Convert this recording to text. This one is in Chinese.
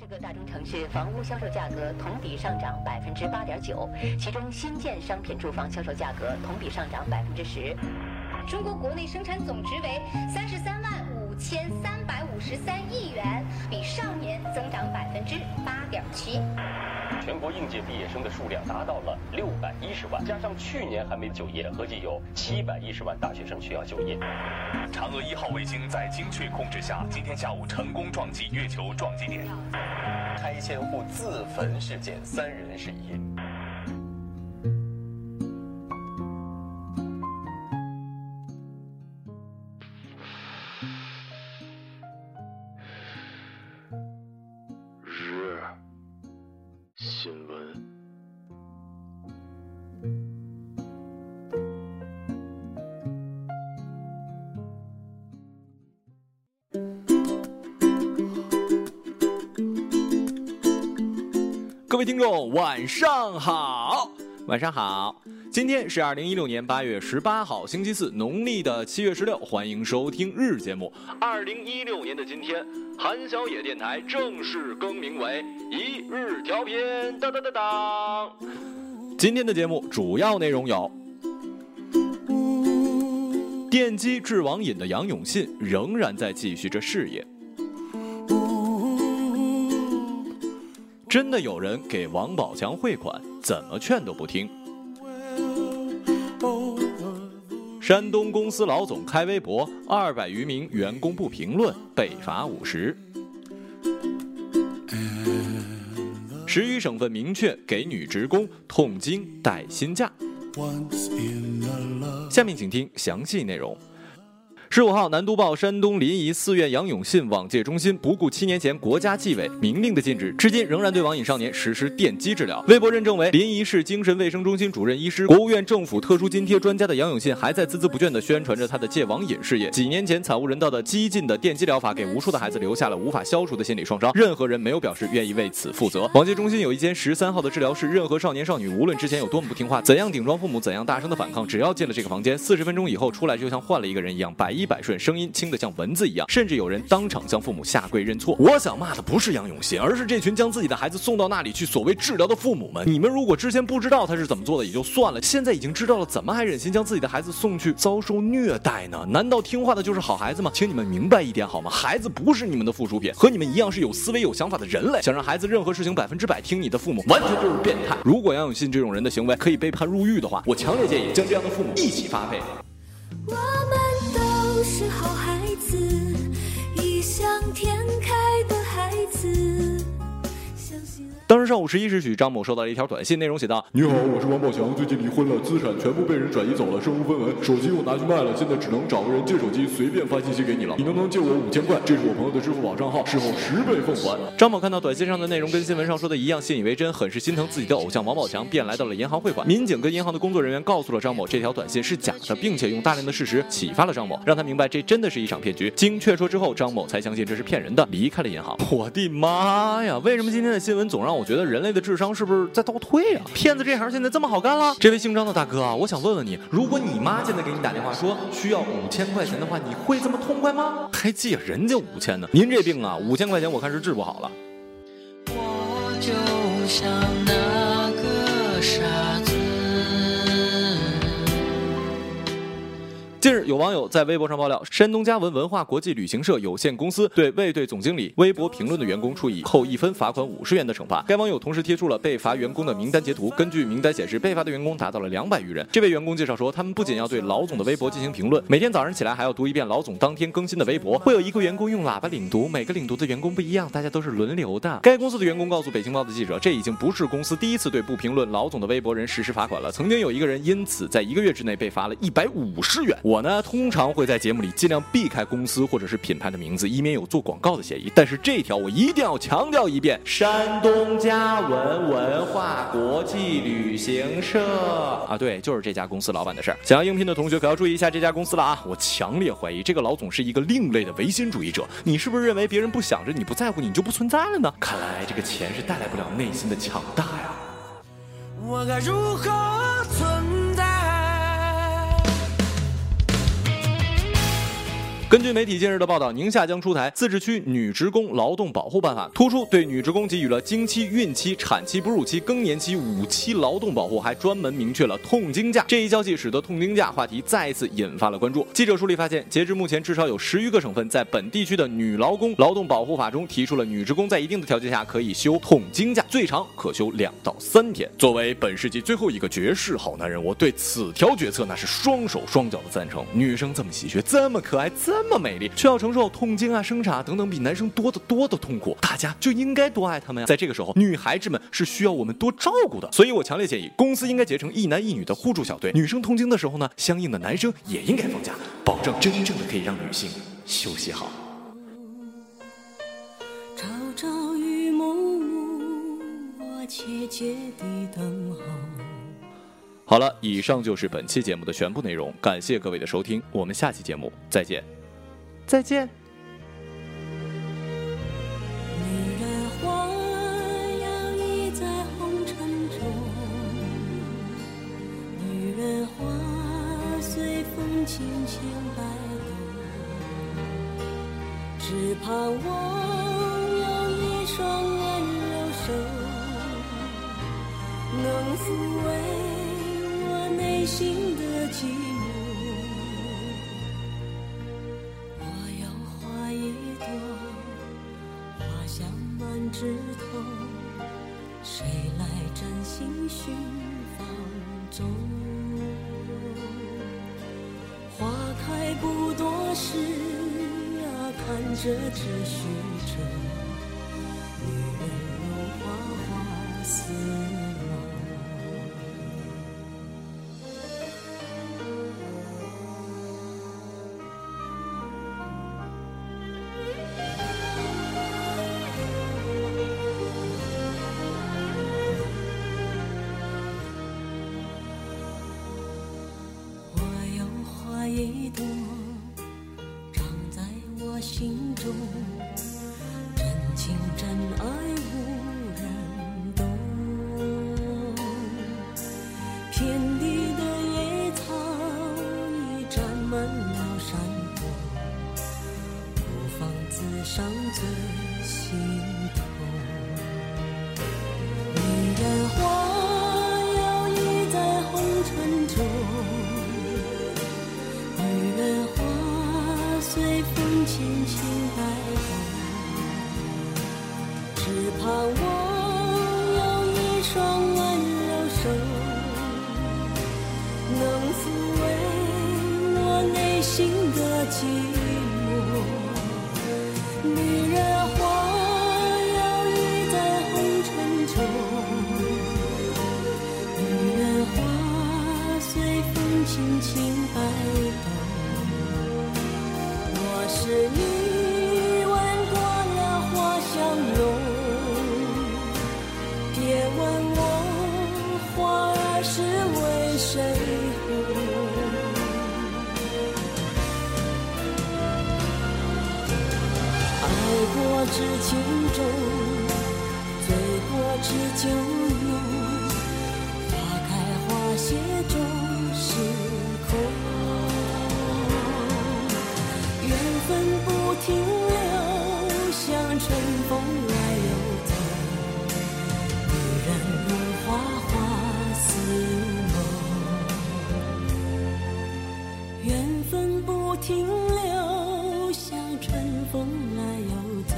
十个大中城市房屋销售价格同比上涨百分之八点九，其中新建商品住房销售价格同比上涨百分之十。中国国内生产总值为三十三万五千三百五十三亿元，比上年增长百分之八点七。全国应届毕业生的数量达到了六百一十万，加上去年还没就业，合计有七百一十万大学生需要就业。嫦娥一号卫星在精确控制下，今天下午成功撞击月球撞击点。拆迁户自焚事件，三人失忆。各位听众，晚上好，晚上好。今天是二零一六年八月十八号，星期四，农历的七月十六。欢迎收听日节目。二零一六年的今天，韩小野电台正式更名为一日调频。当当当当。今天的节目主要内容有：电击治网瘾的杨永信仍然在继续着事业。真的有人给王宝强汇款，怎么劝都不听。山东公司老总开微博，二百余名员工不评论，被罚五十。十余省份明确给女职工痛经带薪假。下面请听详细内容。十五号，南都报山东临沂寺院杨永信网戒中心不顾七年前国家纪委明令的禁止，至今仍然对网瘾少年实施电击治疗。微博认证为临沂市精神卫生中心主任医师、国务院政府特殊津贴专家的杨永信，还在孜孜不倦地宣传着他的戒网瘾事业。几年前惨无人道的激进的电击疗法，给无数的孩子留下了无法消除的心理创伤。任何人没有表示愿意为此负责。网戒中心有一间十三号的治疗室，任何少年少女，无论之前有多么不听话，怎样顶撞父母，怎样大声的反抗，只要进了这个房间，四十分钟以后出来，就像换了一个人一样，百依百顺，声音。轻的像蚊子一样，甚至有人当场向父母下跪认错。我想骂的不是杨永信，而是这群将自己的孩子送到那里去所谓治疗的父母们。你们如果之前不知道他是怎么做的也就算了，现在已经知道了，怎么还忍心将自己的孩子送去遭受虐待呢？难道听话的就是好孩子吗？请你们明白一点好吗？孩子不是你们的附属品，和你们一样是有思维、有想法的人类。想让孩子任何事情百分之百听你的父母，完全就是变态。如果杨永信这种人的行为可以被判入狱的话，我强烈建议将这样的父母一起发配。是好孩子，异想天开。当日上午十一时许，张某收到了一条短信，内容写道：“你好，我是王宝强，最近离婚了，资产全部被人转移走了，身无分文，手机我拿去卖了，现在只能找个人借手机，随便发信息给你了。你能不能借我五千块？这是我朋友的支付宝账号，事后十倍奉还。”张某看到短信上的内容跟新闻上说的一样，信以为真，很是心疼自己的偶像王宝强，便来到了银行汇款。民警跟银行的工作人员告诉了张某这条短信是假的，并且用大量的事实启发了张某，让他明白这真的是一场骗局。经劝说之后，张某才相信这是骗人的，离开了银行。我的妈呀！为什么今天的新闻总让我觉得人类的智商是不是在倒退啊？骗子这行现在这么好干了？这位姓张的大哥啊，我想问问你，如果你妈现在给你打电话说需要五千块钱的话，你会这么痛快吗？还借人家五千呢？您这病啊，五千块钱我看是治不好了。我就像那个傻近日，有网友在微博上爆料，山东嘉文文化国际旅行社有限公司对未对总经理微博评论的员工处以扣一分、罚款五十元的惩罚。该网友同时贴出了被罚员工的名单截图。根据名单显示，被罚的员工达到了两百余人。这位员工介绍说，他们不仅要对老总的微博进行评论，每天早上起来还要读一遍老总当天更新的微博。会有一个员工用喇叭领读，每个领读的员工不一样，大家都是轮流的。该公司的员工告诉北京报的记者，这已经不是公司第一次对不评论老总的微博人实施罚款了。曾经有一个人因此在一个月之内被罚了一百五十元。我呢，通常。会在节目里尽量避开公司或者是品牌的名字，以免有做广告的嫌疑。但是这条我一定要强调一遍：山东嘉文文化国际旅行社啊，对，就是这家公司老板的事儿。想要应聘的同学可要注意一下这家公司了啊！我强烈怀疑这个老总是一个另类的唯心主义者。你是不是认为别人不想着你不在乎你就不存在了呢？看来这个钱是带来不了内心的强大呀。我该如何存根据媒体近日的报道，宁夏将出台自治区女职工劳动保护办法，突出对女职工给予了经期、孕期、产期、哺乳期、更年期五期劳动保护，还专门明确了痛经假。这一消息使得痛经假话题再一次引发了关注。记者梳理发现，截至目前，至少有十余个省份在本地区的女劳工劳动保护法中提出了女职工在一定的条件下可以休痛经假，最长可休两到三天。作为本世纪最后一个绝世好男人，我对此条决策那是双手双脚的赞成。女生这么喜鹊，这么可爱，这么美丽，却要承受痛经啊、生产等等比男生多得多的痛苦，大家就应该多爱他们呀！在这个时候，女孩子们是需要我们多照顾的，所以我强烈建议公司应该结成一男一女的互助小队。女生痛经的时候呢，相应的男生也应该放假，保证真正的可以让女性休息好。朝朝与暮暮，我切切地等候。好了，以上就是本期节目的全部内容，感谢各位的收听，我们下期节目再见，再见。女人花摇曳在红尘中，女人花随风轻轻摆动，只盼望有一双温柔手，能抚慰我内心的寂。枝头，谁来真心寻芳踪？花开不多时啊，看着只虚着，女人如花花似遍地的野草已占满了山坡，孤芳自赏最心痛。女人花摇曳在红尘中，女人花随风轻轻摆动，只盼望停留，像春风来又走。